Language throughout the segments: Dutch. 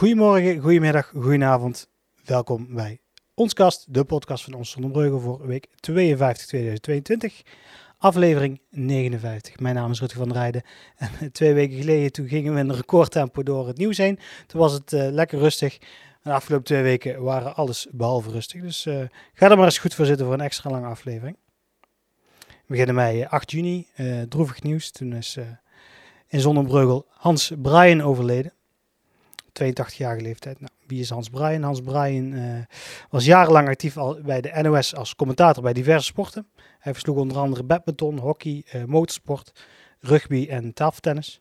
Goedemorgen, goedemiddag, goedenavond. Welkom bij ons kast, de podcast van ons Zonnebreugel voor week 52 2022, aflevering 59. Mijn naam is Rutger van der Rijden en twee weken geleden toen gingen we in recordtempo door het nieuws heen. Toen was het uh, lekker rustig. De afgelopen twee weken waren alles behalve rustig. Dus uh, ga er maar eens goed voor zitten voor een extra lange aflevering. We beginnen bij 8 juni, uh, droevig nieuws. Toen is in Zonnebreugel Hans Brian overleden. 82-jarige leeftijd. Nou, wie is Hans Brian? Hans Brian uh, was jarenlang actief al bij de NOS als commentator bij diverse sporten. Hij versloeg onder andere badminton, hockey, uh, motorsport, rugby en tafeltennis.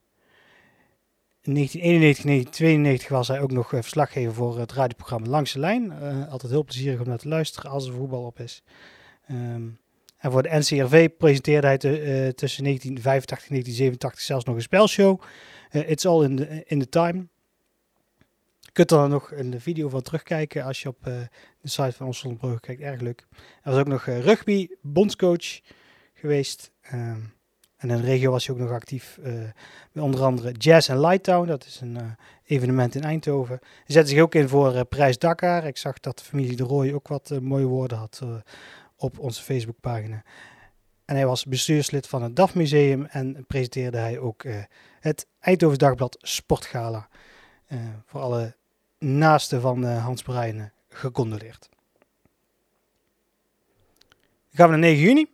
In 1991, 1992 was hij ook nog uh, verslaggever voor het radioprogramma Langs de Lijn. altijd heel plezierig om naar te luisteren als er voetbal op is. Um, en voor de NCRV presenteerde hij tussen 1985 en 1987 zelfs nog een spelshow. It's All in the, in the Time. Kunt er nog een video van terugkijken als je op uh, de site van ons Brugge kijkt. Erg leuk. Er was ook nog uh, rugby, bondscoach geweest. Um, en in de regio was hij ook nog actief uh, bij onder andere Jazz en Lighttown. Dat is een evenement in Eindhoven. Hij zette zich ook in voor Prijs Dakar. Ik zag dat de familie De Rooij ook wat mooie woorden had op onze Facebookpagina. En hij was bestuurslid van het DAF Museum en presenteerde hij ook het Eindhoven Dagblad Sportgala. voor alle naaste van uh, Hans Breinen gecondoleerd. Dan gaan we naar 9 juni.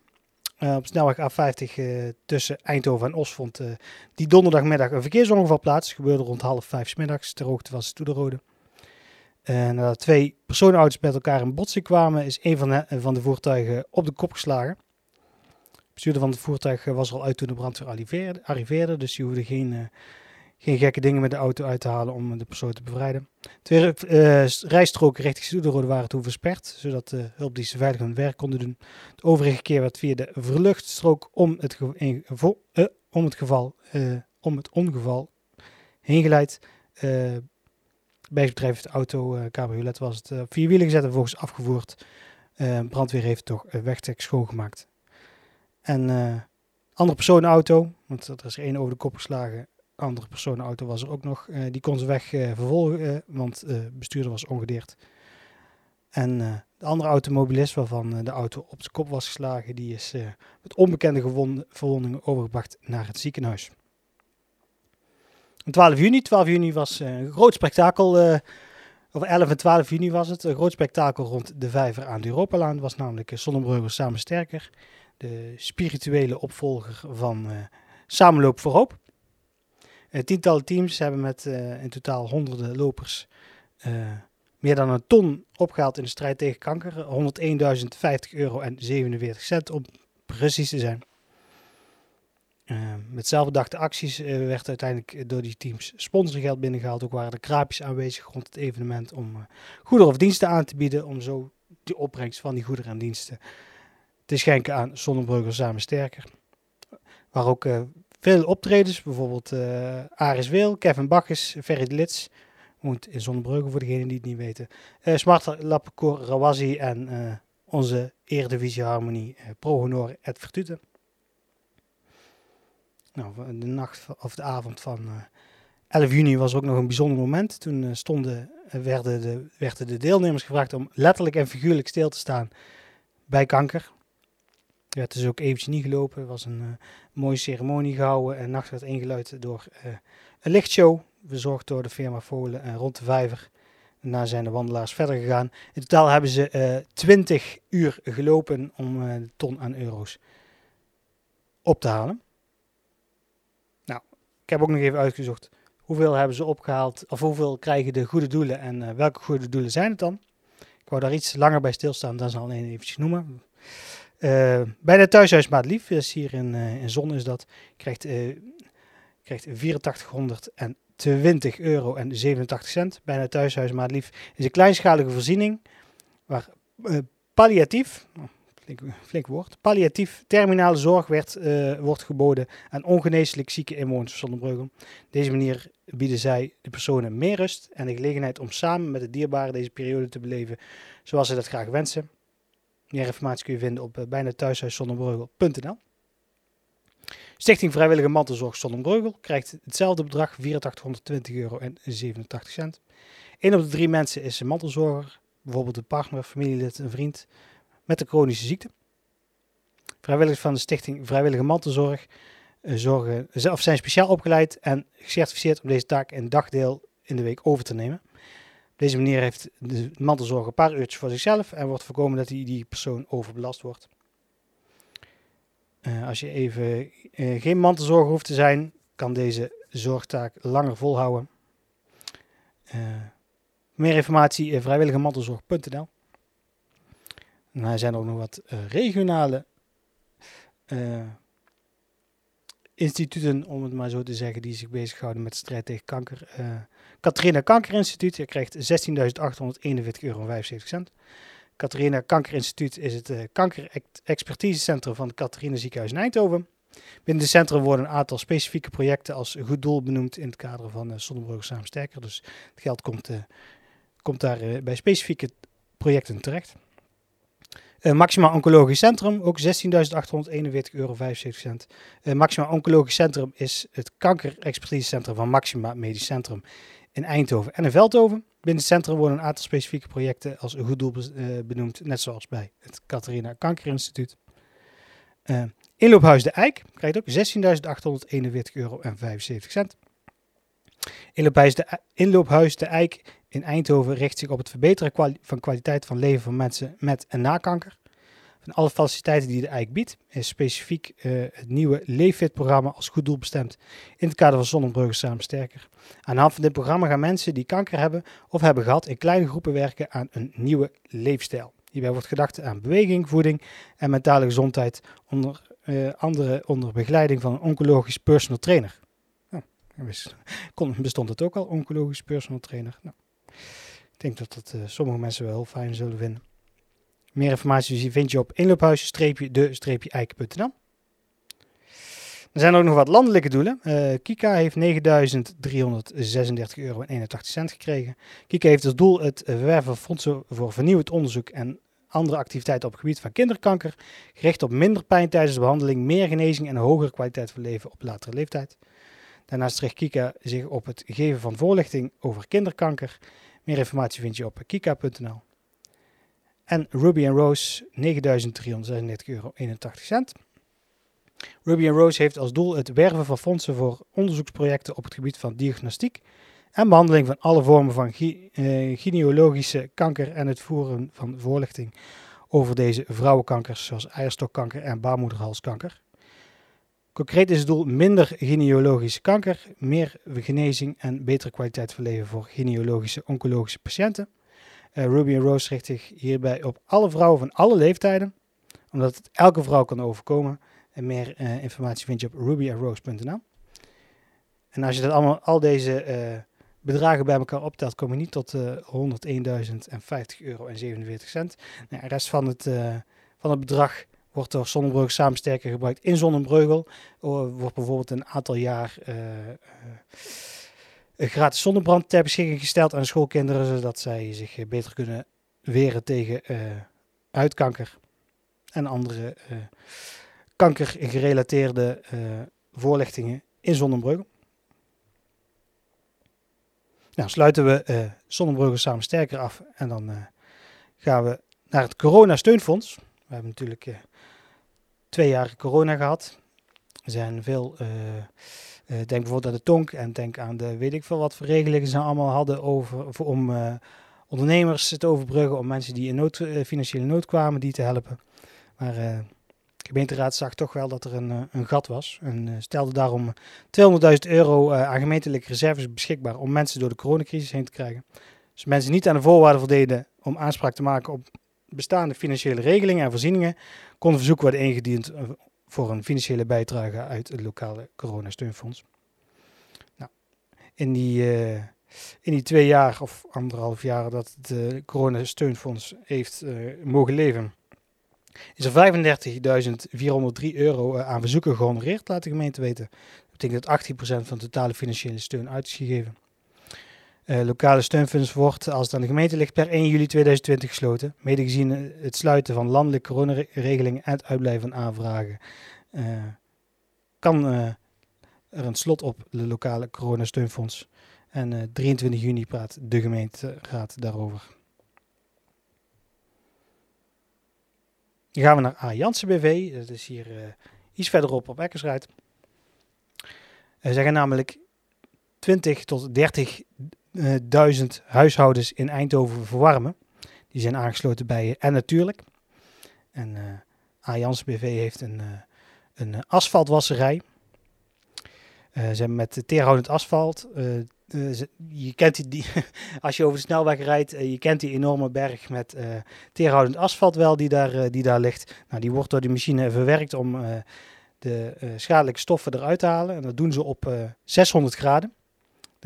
Uh, op snelweg A50 uh, tussen Eindhoven en Os vond die donderdagmiddag een verkeersongeval plaats. Gebeurde rond half vijf s middags ter hoogte van Stoederode. nadat twee personenauto's met elkaar in botsing kwamen, is een van de, van de voertuigen op de kop geslagen. De bestuurder van het voertuig was al uit toen de brandweer arriveerde, arriveerde dus die hoefde geen geen gekke dingen met de auto uit te halen om de persoon te bevrijden. Twee uh, rijstroken richting Stoederode waren toen versperd, zodat de hulpdiensten veilig hun werk konden doen. De overige keer werd via de verluchtstrook om het, ge uh, om het, geval, uh, om het ongeval heen geleid. bij het bedrijf de auto cabriolet was het vier wielen gezet en vervolgens afgevoerd. brandweer heeft toch wegtek schoongemaakt. En andere personenauto, want er is één over de kop geslagen, andere personenauto was er ook nog. Uh, die kon ze weg uh, vervolgen, uh, want de bestuurder was ongedeerd. En de andere automobilist, waarvan de auto op zijn kop was geslagen, die is met onbekende verwondingen overgebracht naar het ziekenhuis. 12 juni, 12 juni was een groot spektakel, of 11 en 12 juni was het, een groot spektakel rond de vijver aan de Europalaan. was namelijk Sonnenbrugger Samen Sterker, de spirituele opvolger van Samenloop voor Hoop. Tientallen teams hebben met uh, in totaal honderden lopers uh, meer dan een ton opgehaald in de strijd tegen kanker. 101.050 euro en 47 cent om precies te zijn. met zelfbedachte acties werd uiteindelijk door die teams sponsorgeld binnengehaald. Ook waren er kraapjes aanwezig rond het evenement om goederen of diensten aan te bieden. Om zo de opbrengst van die goederen en diensten te schenken aan Zonnebrugger Samen Sterker. Waar ook veel optredens, bijvoorbeeld uh, Aris Wil, Kevin Bakkes, Ferry Lits. Woont in Zonnebrugge voor degenen die het niet weten. Uh, Smart Lappekoor Rawazi en uh, onze Eredivisie Harmonie Pro Honor Ed Vertute. Nou, de nacht of de avond van 11 juni was ook nog een bijzonder moment. Toen stonden, werden, de, werden de deelnemers gevraagd om letterlijk en figuurlijk stil te staan bij kanker. Ja, het is ook eventjes niet gelopen. Er was een uh, mooie ceremonie gehouden. En nacht werd ingeluid door uh, een lichtshow. Verzorgd door de firma Volen uh, rond de vijver. Daarna zijn de wandelaars verder gegaan. In totaal hebben ze 20 uur gelopen om de ton aan euro's op te halen. Nou, ik heb ook nog even uitgezocht hoeveel hebben ze opgehaald. Of hoeveel krijgen de goede doelen en welke goede doelen zijn het dan. Ik wou daar iets langer bij stilstaan dan ze alleen eventjes noemen. Uh, bij de thuishuismaat Lief, is hier in, uh, in Zon is dat, krijgt, uh, krijgt 8420 euro en 87 cent. Bij de thuishuismaat Lief is een kleinschalige voorziening waar palliatief, oh, flink, woord, palliatief terminale zorg werd, wordt geboden aan ongeneeslijk zieke inwoners van Zonnebreugel. Op deze manier bieden zij de personen meer rust en de gelegenheid om samen met de dierbaren deze periode te beleven zoals ze dat graag wensen. Meer informatie kun je vinden op uh, bijna thuishuiszonnebreugel.nl. Stichting Vrijwillige Mantelzorg Zonnebreugel krijgt hetzelfde bedrag, 8420 euro en 87 cent. Een op de drie mensen is een mantelzorger, bijvoorbeeld een partner, familielid, een vriend met een chronische ziekte. Vrijwilligers van de Stichting Vrijwillige Mantelzorg uh, zorgen, of zijn speciaal opgeleid en gecertificeerd om deze taak een dagdeel in de week over te nemen. Deze manier heeft de mantelzorger een paar uurtjes voor zichzelf en wordt voorkomen dat die, die persoon overbelast wordt. Uh, als je even uh, geen mantelzorger hoeft te zijn, kan deze zorgtaak langer volhouden. Uh, meer informatie vrijwilligemantelzorg.nl. Er zijn ook nog wat regionale instituten, om het maar zo te zeggen, die zich bezighouden met strijd tegen kanker. Catharina Kankerinstituut, je krijgt 16.841,75 euro. Catharina Kankerinstituut is het uh, kankerexpertisecentrum van het Catharina Ziekenhuis in Eindhoven. Binnen het centrum worden een aantal specifieke projecten als goed doel benoemd in het kader van uh, Samen Sterker. Dus het geld komt, uh, komt daar bij specifieke projecten terecht. Maxima Oncologisch Centrum, ook 16.841,75 euro. Maxima Oncologisch Centrum is het kankerexpertisecentrum van Maxima Medisch Centrum in Eindhoven en in Veldhoven. Binnen het centrum worden een aantal specifieke projecten als een goed doel uh, benoemd, net zoals bij het Catharina Kankerinstituut. Uh, Inloophuis de Eik krijgt ook 16.841,75 euro. Inloophuis de, Inloophuis de Eik in Eindhoven richt zich op het verbeteren van kwaliteit van leven van mensen met en na kanker. Van alle faciliteiten die de EIK biedt, is specifiek uh, het nieuwe Leefit-programma als goed doel bestemd in het kader van Zonnebruggen Samen Sterker. Aan de hand van dit programma gaan mensen die kanker hebben of hebben gehad in kleine groepen werken aan een nieuwe leefstijl. Hierbij wordt gedacht aan beweging, voeding en mentale gezondheid, onder uh, andere onder begeleiding van een oncologisch personal trainer. Oh, bestond het ook al, oncologisch personal trainer? Nou. Ik denk dat dat uh, sommige mensen wel heel fijn zullen vinden. Meer informatie vind je op inloophuis-de-eik.nl. Er zijn ook nog wat landelijke doelen. Uh, Kika heeft 9.336 euro en 81 cent gekregen. Kika heeft als doel het verwerven fondsen voor vernieuwd onderzoek en andere activiteiten op het gebied van kinderkanker, gericht op minder pijn tijdens de behandeling, meer genezing en een hogere kwaliteit van leven op latere leeftijd. Daarnaast richt Kika zich op het geven van voorlichting over kinderkanker meer informatie vind je op kika.nl. En Ruby Rose 9.336,81 euro. Ruby Rose heeft als doel het werven van fondsen voor onderzoeksprojecten op het gebied van diagnostiek en behandeling van alle vormen van uh, kanker en het voeren van voorlichting over deze vrouwenkankers zoals eierstokkanker en baarmoederhalskanker. Concreet is het doel minder gynaecologische kanker, meer genezing en betere kwaliteit van leven voor gynaecologische oncologische patiënten. Uh, Ruby Rose richt zich hierbij op alle vrouwen van alle leeftijden, omdat het elke vrouw kan overkomen. En meer uh, informatie vind je op rubyandrose.nl. En als je dat allemaal, al deze uh, bedragen bij elkaar optelt, kom je niet tot 101.050 euro en 47 cent. Nou, de rest van het, van het bedrag wordt door Zonnebreugel samensterker gebruikt in Zonnebreugel. wordt bijvoorbeeld een aantal jaar gratis zonnebrand ter beschikking gesteld aan schoolkinderen, zodat zij zich beter kunnen weren tegen huidkanker en andere kankergerelateerde voorlichtingen in Zonnebreugel. Nou, sluiten we uh, samen sterker af en dan gaan we naar het Corona Steunfonds. We hebben natuurlijk twee jaar corona gehad. Er zijn veel, uh, denk bijvoorbeeld aan de tonk en denk aan de weet ik veel wat voor regelingen ze allemaal hadden over, om uh, ondernemers te overbruggen, om mensen die in nood, financiële nood kwamen, die te helpen. Maar de gemeenteraad zag toch wel dat er een, een gat was en stelde daarom 200.000 euro aan gemeentelijke reserves beschikbaar om mensen door de coronacrisis heen te krijgen. Dus mensen niet aan de voorwaarden voldeden om aanspraak te maken op bestaande financiële regelingen en voorzieningen kon een verzoek worden ingediend eh, voor een financiële bijdrage uit het lokale coronasteunfonds. Nou, in, die, uh, in die twee jaar of anderhalf jaar dat het uh, coronasteunfonds heeft uh, mogen leven, is er 35.403 euro aan verzoeken gehonoreerd, laat de gemeente weten. Dat betekent dat 18% van de totale financiële steun uit is gegeven. Uh, lokale steunfonds wordt, als het aan de gemeente ligt, per 1 juli 2020 gesloten. Mede gezien het sluiten van landelijke coronaregelingen en het uitblijven van aanvragen. Uh, kan er een slot op de lokale coronasteunfonds. En 23 juni praat de gemeenteraad daarover. Dan gaan we naar A. Janssen BV. Dat is hier uh, iets verderop op Eckersruid. Ze zeggen namelijk 20 tot 30.000 huishoudens in Eindhoven verwarmen. Die zijn aangesloten bij En Natuurlijk. En uh, A. Janssen BV heeft een, uh, een asfaltwasserij. ze hebben met teerhoudend asfalt je kent die, als je over de snelweg rijdt, je kent die enorme berg met uh, teerhoudend asfalt wel die daar, die daar ligt. Nou, die wordt door de machine verwerkt om de schadelijke stoffen eruit te halen. En dat doen ze op 600 graden.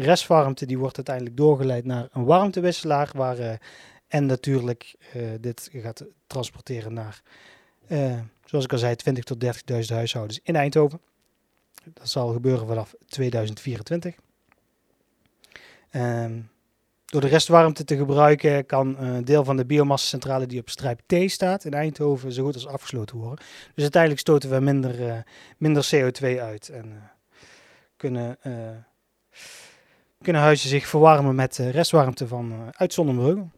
Restwarmte die wordt uiteindelijk doorgeleid naar een warmtewisselaar, waar en natuurlijk dit gaat transporteren naar, zoals ik al zei, 20 tot 30.000 huishoudens in Eindhoven. Dat zal gebeuren vanaf 2024. Um, door de restwarmte te gebruiken kan een deel van de biomassa-centrale die op strijp T staat in Eindhoven zo goed als afgesloten worden. Dus uiteindelijk stoten we minder, minder CO2 uit en kunnen, kunnen huizen zich verwarmen met restwarmte van uit Zonnebreugel.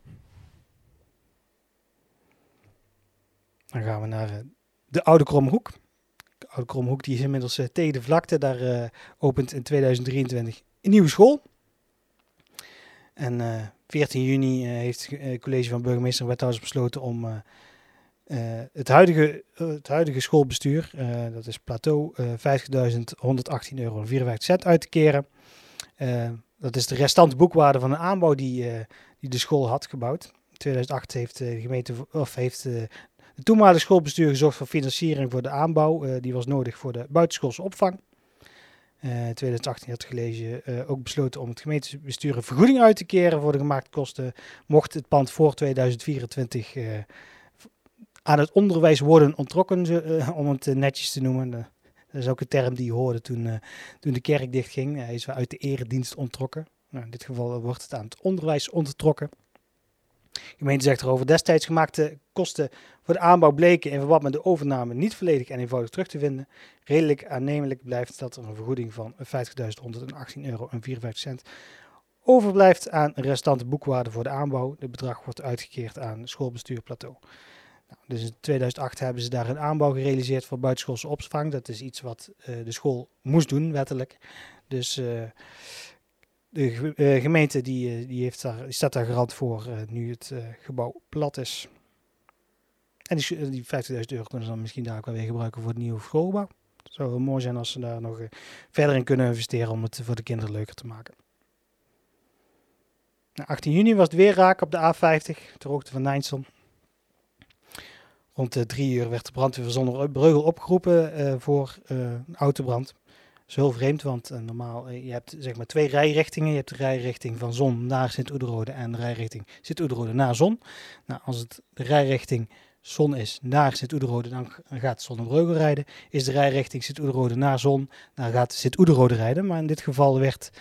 Dan gaan we naar de Oude Kromhoek. De Oude Kromhoek die is inmiddels tegen de vlakte. Daar opent in 2023 een nieuwe school. En 14 eh, juni eh, heeft het eh, college van burgemeester en wethouders besloten om het, huidige, het huidige schoolbestuur, dat is plateau, 50.118 euro cent uit te keren. Dat is de restante boekwaarde van een aanbouw die, die de school had gebouwd. In 2008 heeft de gemeente, of heeft de toenmalige schoolbestuur gezorgd voor financiering voor de aanbouw. die was nodig voor de buitenschoolse opvang. In 2018 had het college ook besloten om het gemeentebestuur een vergoeding uit te keren voor de gemaakte kosten. Mocht het pand voor 2024 uh, eh, aan het onderwijs worden ontrokken, om het netjes te noemen. Dat is ook een term die je hoorde toen, toen de kerk dichtging. Hij is uit de eredienst ontrokken. Nou, in dit geval wordt het aan het onderwijs onttrokken. De gemeente zegt erover, destijds gemaakte kosten voor de aanbouw bleken in verband met de overname niet volledig en eenvoudig terug te vinden. Redelijk aannemelijk blijft dat er een vergoeding van 50.118 euro en 54 cent overblijft aan restante boekwaarde voor de aanbouw. Het bedrag wordt uitgekeerd aan schoolbestuur Plateau. Nou, dus in 2008 hebben ze daar een aanbouw gerealiseerd voor buitenschoolse opvang. Dat is iets wat uh, de school moest doen, wettelijk. Dus uh, de uh, gemeente die, die, heeft daar, staat daar garant voor nu het gebouw plat is. En die, die 50.000 euro kunnen ze dan misschien daar ook wel weer gebruiken voor het nieuwe schoolgebouw. Het zou mooi zijn als ze daar nog verder in kunnen investeren om het voor de kinderen leuker te maken. 18 juni was het weer raak op de A50, ter hoogte van Nijnsel. Rond de drie uur werd de brandweer zonder Breugel opgeroepen uh, voor een autobrand is heel vreemd, want normaal je hebt zeg maar twee rijrichtingen. Je hebt de rijrichting van zon naar Sint-Oederode en de rijrichting Sint-Oederode naar zon. Nou, als het de rijrichting zon is naar Sint-Oederode, dan gaat Zonnebreugel rijden. Is de rijrichting Sint-Oederode naar zon, dan gaat Sint-Oederode rijden. Maar in dit geval werd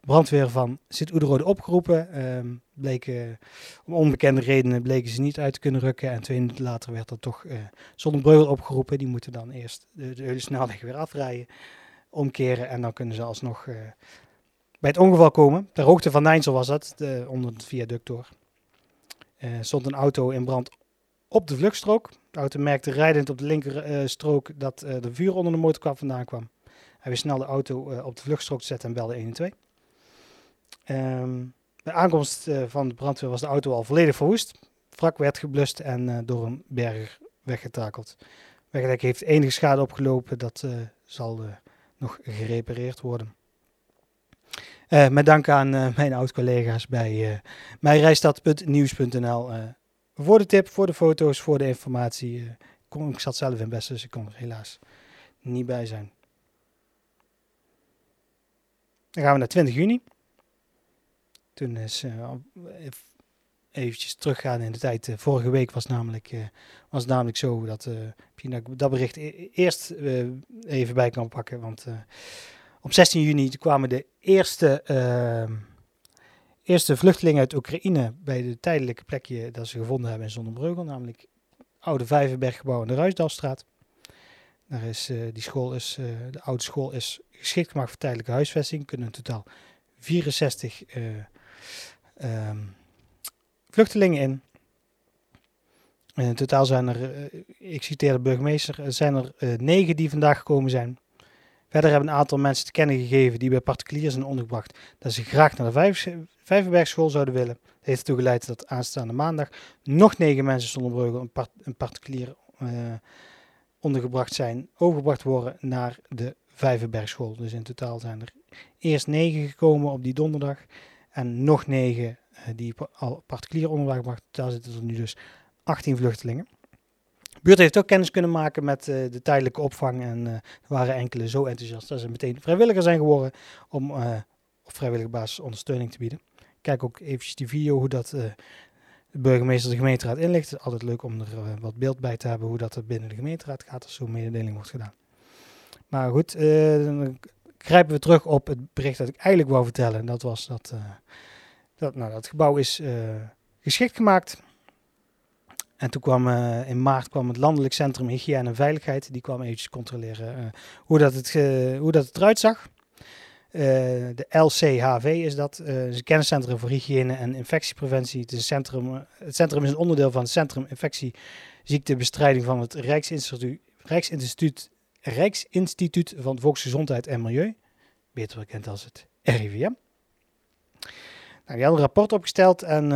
brandweer van Sint-Oederode opgeroepen. Ehm, bleken, om onbekende redenen bleken ze niet uit te kunnen rukken. En twee minuten later werd er toch uh, Zonnebreugel opgeroepen. Die moeten dan eerst de, de snelweg weer afrijden omkeren en dan kunnen ze alsnog uh, bij het ongeval komen. Ter hoogte van Nijnsel was dat, de, onder het viaduct door. Uh, stond een auto in brand op de vluchtstrook. De auto merkte rijdend op de linkerstrook dat de vuur onder de motorkap vandaan kwam. Hij wist snel de auto op de vluchtstrook te zetten en belde 112. Um, bij aankomst van de brandweer was de auto al volledig verwoest. Wrak werd geblust en door een berg weggetakeld. Wegdek heeft enige schade opgelopen. Dat zal nog gerepareerd worden. Uh, met dank aan uh, mijn oud-collega's bij uh, mijnrijstad.nieuws.nl voor de tip, voor de foto's, voor de informatie. Kon, ik zat zelf in best, dus ik kon er helaas niet bij zijn. Dan gaan we naar 20 juni. Toen is eventjes teruggaan in de tijd. vorige week was, namelijk, was het namelijk zo dat dat bericht e-, eerst uh, even bij kan pakken. Want op 16 juni kwamen de eerste, eerste vluchtelingen uit Oekraïne bij de tijdelijke plekje dat ze gevonden hebben in Zonnebreugel. Namelijk Oude Vijverberggebouw in de Ruisdalstraat. Daar is, die school is, de oude school is geschikt gemaakt voor tijdelijke huisvesting. Kunnen in totaal 64 ehm, vluchtelingen in. In totaal zijn er, ik citeer de burgemeester, zijn er negen die vandaag gekomen zijn. Verder hebben een aantal mensen te kennen gegeven die bij particulieren zijn ondergebracht dat ze graag naar de Vijverbergschool zouden willen. Dat heeft ertoe geleid dat aanstaande maandag nog negen mensen zonder Brugge een, part, een particulier uh, ondergebracht zijn, overgebracht worden naar de Vijverbergschool. Dus in totaal zijn er eerst negen gekomen op die donderdag en nog negen uh, die al particulier ondergebracht. Totaal zitten er nu dus 18 vluchtelingen buurt heeft ook kennis kunnen maken met uh, de tijdelijke opvang. En uh, er waren enkele zo enthousiast dat ze meteen vrijwilliger zijn geworden om op vrijwillige basis ondersteuning te bieden. Kijk ook eventjes die video hoe dat de burgemeester de gemeenteraad inlicht. Het is altijd leuk om er wat beeld bij te hebben hoe dat er binnen de gemeenteraad gaat als zo'n mededeling wordt gedaan. Maar goed, grijpen we terug op het bericht dat ik eigenlijk wou vertellen. En dat was dat, dat nou, dat gebouw is geschikt gemaakt en toen kwam uh, in maart kwam het Landelijk Centrum Hygiëne en Veiligheid. Die kwam eventjes controleren hoe, dat het, hoe dat het eruit zag. de LCHV is dat, is een kenniscentrum voor hygiëne en infectiepreventie. Het, is een centrum, het centrum is een onderdeel van het Centrum Infectieziektebestrijding van het Rijksinstituut, Rijksinstituut, Rijksinstituut van Volksgezondheid en Milieu. Beter bekend als het RIVM. Nou, die hadden een rapport opgesteld en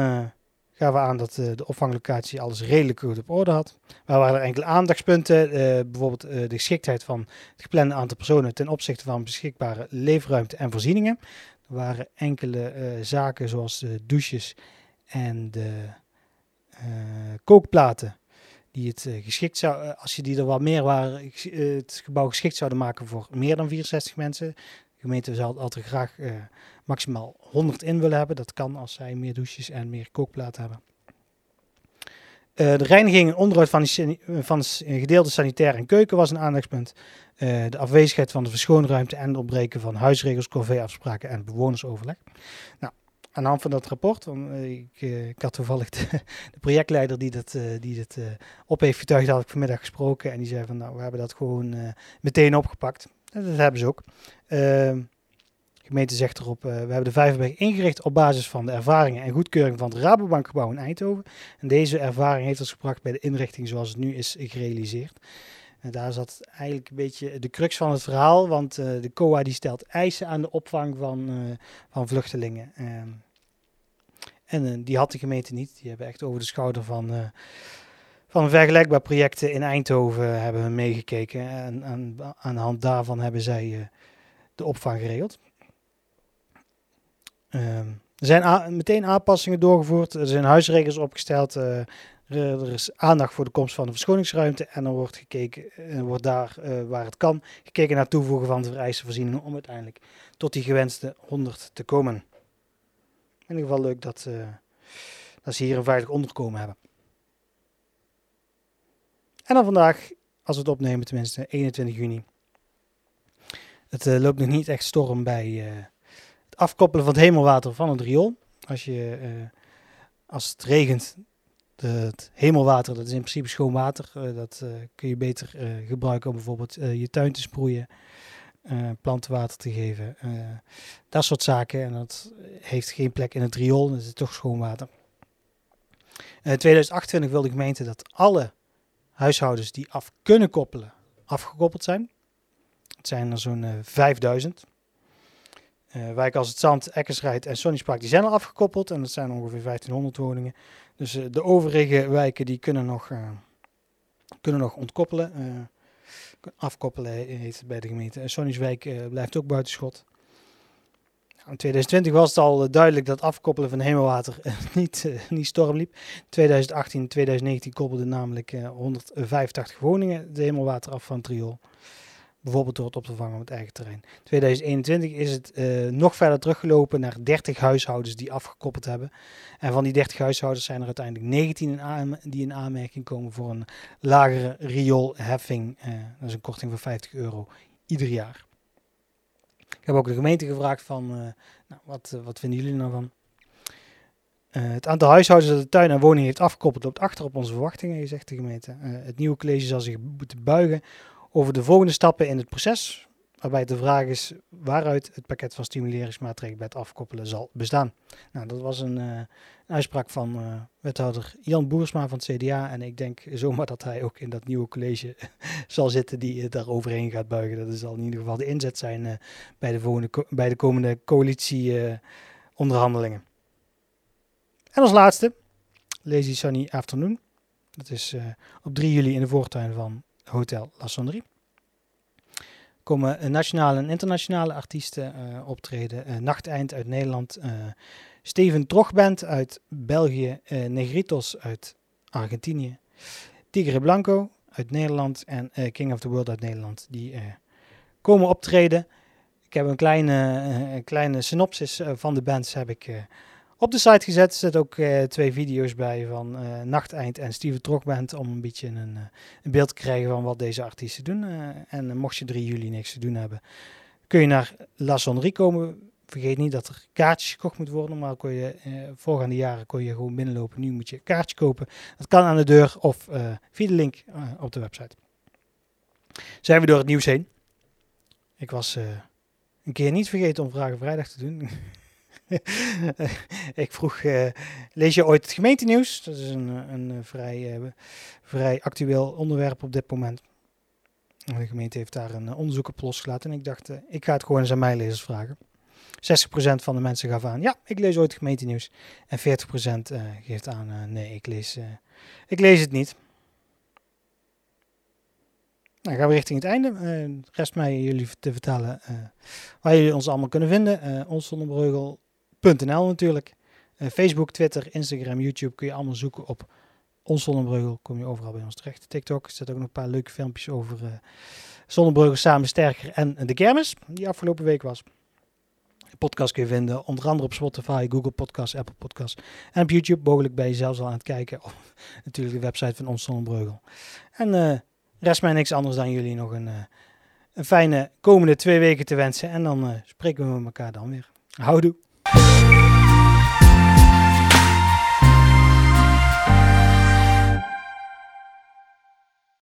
gaven we aan dat uh, de opvanglocatie alles redelijk goed op orde had. Maar waren er enkele aandachtspunten, uh, bijvoorbeeld uh, de geschiktheid van het geplande aantal personen ten opzichte van beschikbare leefruimte en voorzieningen. Er waren enkele zaken zoals de douches en de kookplaten die het geschikt zou, als je die er wat meer waren, het gebouw geschikt zouden maken voor meer dan 64 mensen. De gemeente zou altijd graag maximaal 100 in willen hebben. Dat kan als zij meer douches en meer kookplaten hebben. De reiniging en onderhoud van, die, van gedeelte sanitair en keuken was een aandachtspunt. De afwezigheid van de verschoonruimte en het ontbreken van huisregels, corvée-afspraken en bewonersoverleg. Nou, aan de hand van dat rapport, want uh, ik, had toevallig de, de projectleider die dat, die dat op heeft getuigd, had ik vanmiddag gesproken. En die zei van nou, we hebben dat gewoon meteen opgepakt. En dat hebben ze ook. Ehm, gemeente zegt erop, we hebben de Vijverberg ingericht op basis van de ervaringen en goedkeuring van het Rabobankgebouw in Eindhoven. En deze ervaring heeft ons gebracht bij de inrichting zoals het nu is gerealiseerd. En daar zat eigenlijk een beetje de crux van het verhaal, want uh, de COA die stelt eisen aan de opvang van, uh, van vluchtelingen. Ehm, en die had de gemeente niet. Die hebben echt over de schouder van, van vergelijkbaar projecten in Eindhoven hebben meegekeken. En aan, aan de hand daarvan hebben zij de opvang geregeld. Ehm, er zijn meteen aanpassingen doorgevoerd. Er zijn huisregels opgesteld. Uh, er is aandacht voor de komst van de verschoningsruimte. En er wordt gekeken, eh, wordt daar uh, waar het kan, gekeken naar toevoegen van de vereiste voorzieningen om uiteindelijk tot die gewenste 100 te komen. In ieder geval leuk dat, dat ze hier een veilig onderkomen hebben. En dan vandaag, als we het opnemen, tenminste 21 juni. Het loopt nog niet echt storm bij afkoppelen van het hemelwater van het riool. Als, je, als het regent, het hemelwater, dat is in principe schoon water. Uh, dat uh, kun je beter gebruiken om bijvoorbeeld je tuin te sproeien, plantenwater te geven. dat soort zaken. En dat heeft geen plek in het riool, dat is toch schoon water. In 2028 wil de gemeente dat alle huishoudens die af kunnen koppelen, afgekoppeld zijn. Het zijn er zo'n 5000. Uh, wijken als het Zand, Eckersrijd en Sonningspark die zijn al afgekoppeld. En dat zijn ongeveer 1500 woningen. Dus uh, de overige wijken die kunnen nog, uh, kunnen nog ontkoppelen. afkoppelen heet bij de gemeente. Sonningswijk blijft ook buitenschot. Nou, in 2020 was het al duidelijk dat afkoppelen van hemelwater niet, niet storm liep. In 2018 en 2019 koppelden namelijk 185 woningen de hemelwater af van het riool. Bijvoorbeeld door het op te vangen het eigen terrein. 2021 is het uh, nog verder teruggelopen naar 30 huishoudens die afgekoppeld hebben. En van die 30 huishoudens zijn er uiteindelijk 19 in die in aanmerking komen voor een lagere rioolheffing. Uh, dat is een korting van 50 euro ieder jaar. Ik heb ook de gemeente gevraagd van, uh, nou, wat, wat vinden jullie nou van? het aantal huishoudens dat de tuin en woning heeft afgekoppeld loopt achter op onze verwachtingen, zegt de gemeente. het nieuwe college zal zich moeten buigen over de volgende stappen in het proces, waarbij de vraag is waaruit het pakket van stimuleringsmaatregelen bij het afkoppelen zal bestaan. Nou, dat was een, uh, uitspraak van uh, wethouder Jan Boersma van het CDA en ik denk zomaar dat hij ook in dat nieuwe college zal zitten die daar overheen gaat buigen. Dat zal in ieder geval de inzet zijn bij, de volgende bij de komende coalitieonderhandelingen. en als laatste, Lazy Sunny Afternoon. Dat is op 3 juli in de voortuin van Hotel La Sonnerie komen nationale en internationale artiesten uh, optreden. Uh, Nachteind uit Nederland, uh, Steven Trochband uit België, Negritos uit Argentinië, Tigre Blanco uit Nederland en King of the World uit Nederland. Die komen optreden. Ik heb een kleine, een kleine synopsis van de bands heb ik op de site gezet. Zitten ook uh, twee video's bij van uh, Nachteind en Steven Trokband. Om een beetje een, uh, een, beeld te krijgen van wat deze artiesten doen. en mocht je 3 juli niks te doen hebben, kun je naar La Sonnerie komen. Vergeet niet dat er kaartjes gekocht moet worden. Normaal kon je voorgaande jaren kon je gewoon binnenlopen. Nu moet je een kaartje kopen. Dat kan aan de deur of via de link op de website. Zijn we door het nieuws heen. Ik was een keer niet vergeten om Vragen Vrijdag te doen. ik vroeg, uh, lees je ooit het gemeentenieuws? Dat is een, een, een vrij, uh, vrij actueel onderwerp op dit moment. De gemeente heeft daar een onderzoek op losgelaten en ik dacht, ik ga het gewoon eens aan mijn lezers vragen. 60% van de mensen gaf aan, ja, ik lees ooit het gemeentenieuws. En 40% geeft aan, nee, ik lees, ik lees het niet. Nou, gaan we richting het einde. Uh, rest mij jullie te vertellen waar jullie ons allemaal kunnen vinden. Uh, ons zonder .nl natuurlijk. Uh, Facebook, Twitter, Instagram, YouTube kun je allemaal zoeken op ons Zonnebreugel. Kom je overal bij ons terecht. TikTok er zit ook nog een paar leuke filmpjes over uh, Zonnebreugel samen sterker en de kermis die afgelopen week was. De podcast kun je vinden onder andere op Spotify, Google Podcasts, Apple Podcasts en op YouTube. Mogelijk ben je zelfs al aan het kijken. Of natuurlijk de website van ons Zonnebreugel. En uh, rest mij niks anders dan jullie nog een, een fijne komende twee weken te wensen. En dan spreken we elkaar dan weer. Houdoe. Bye.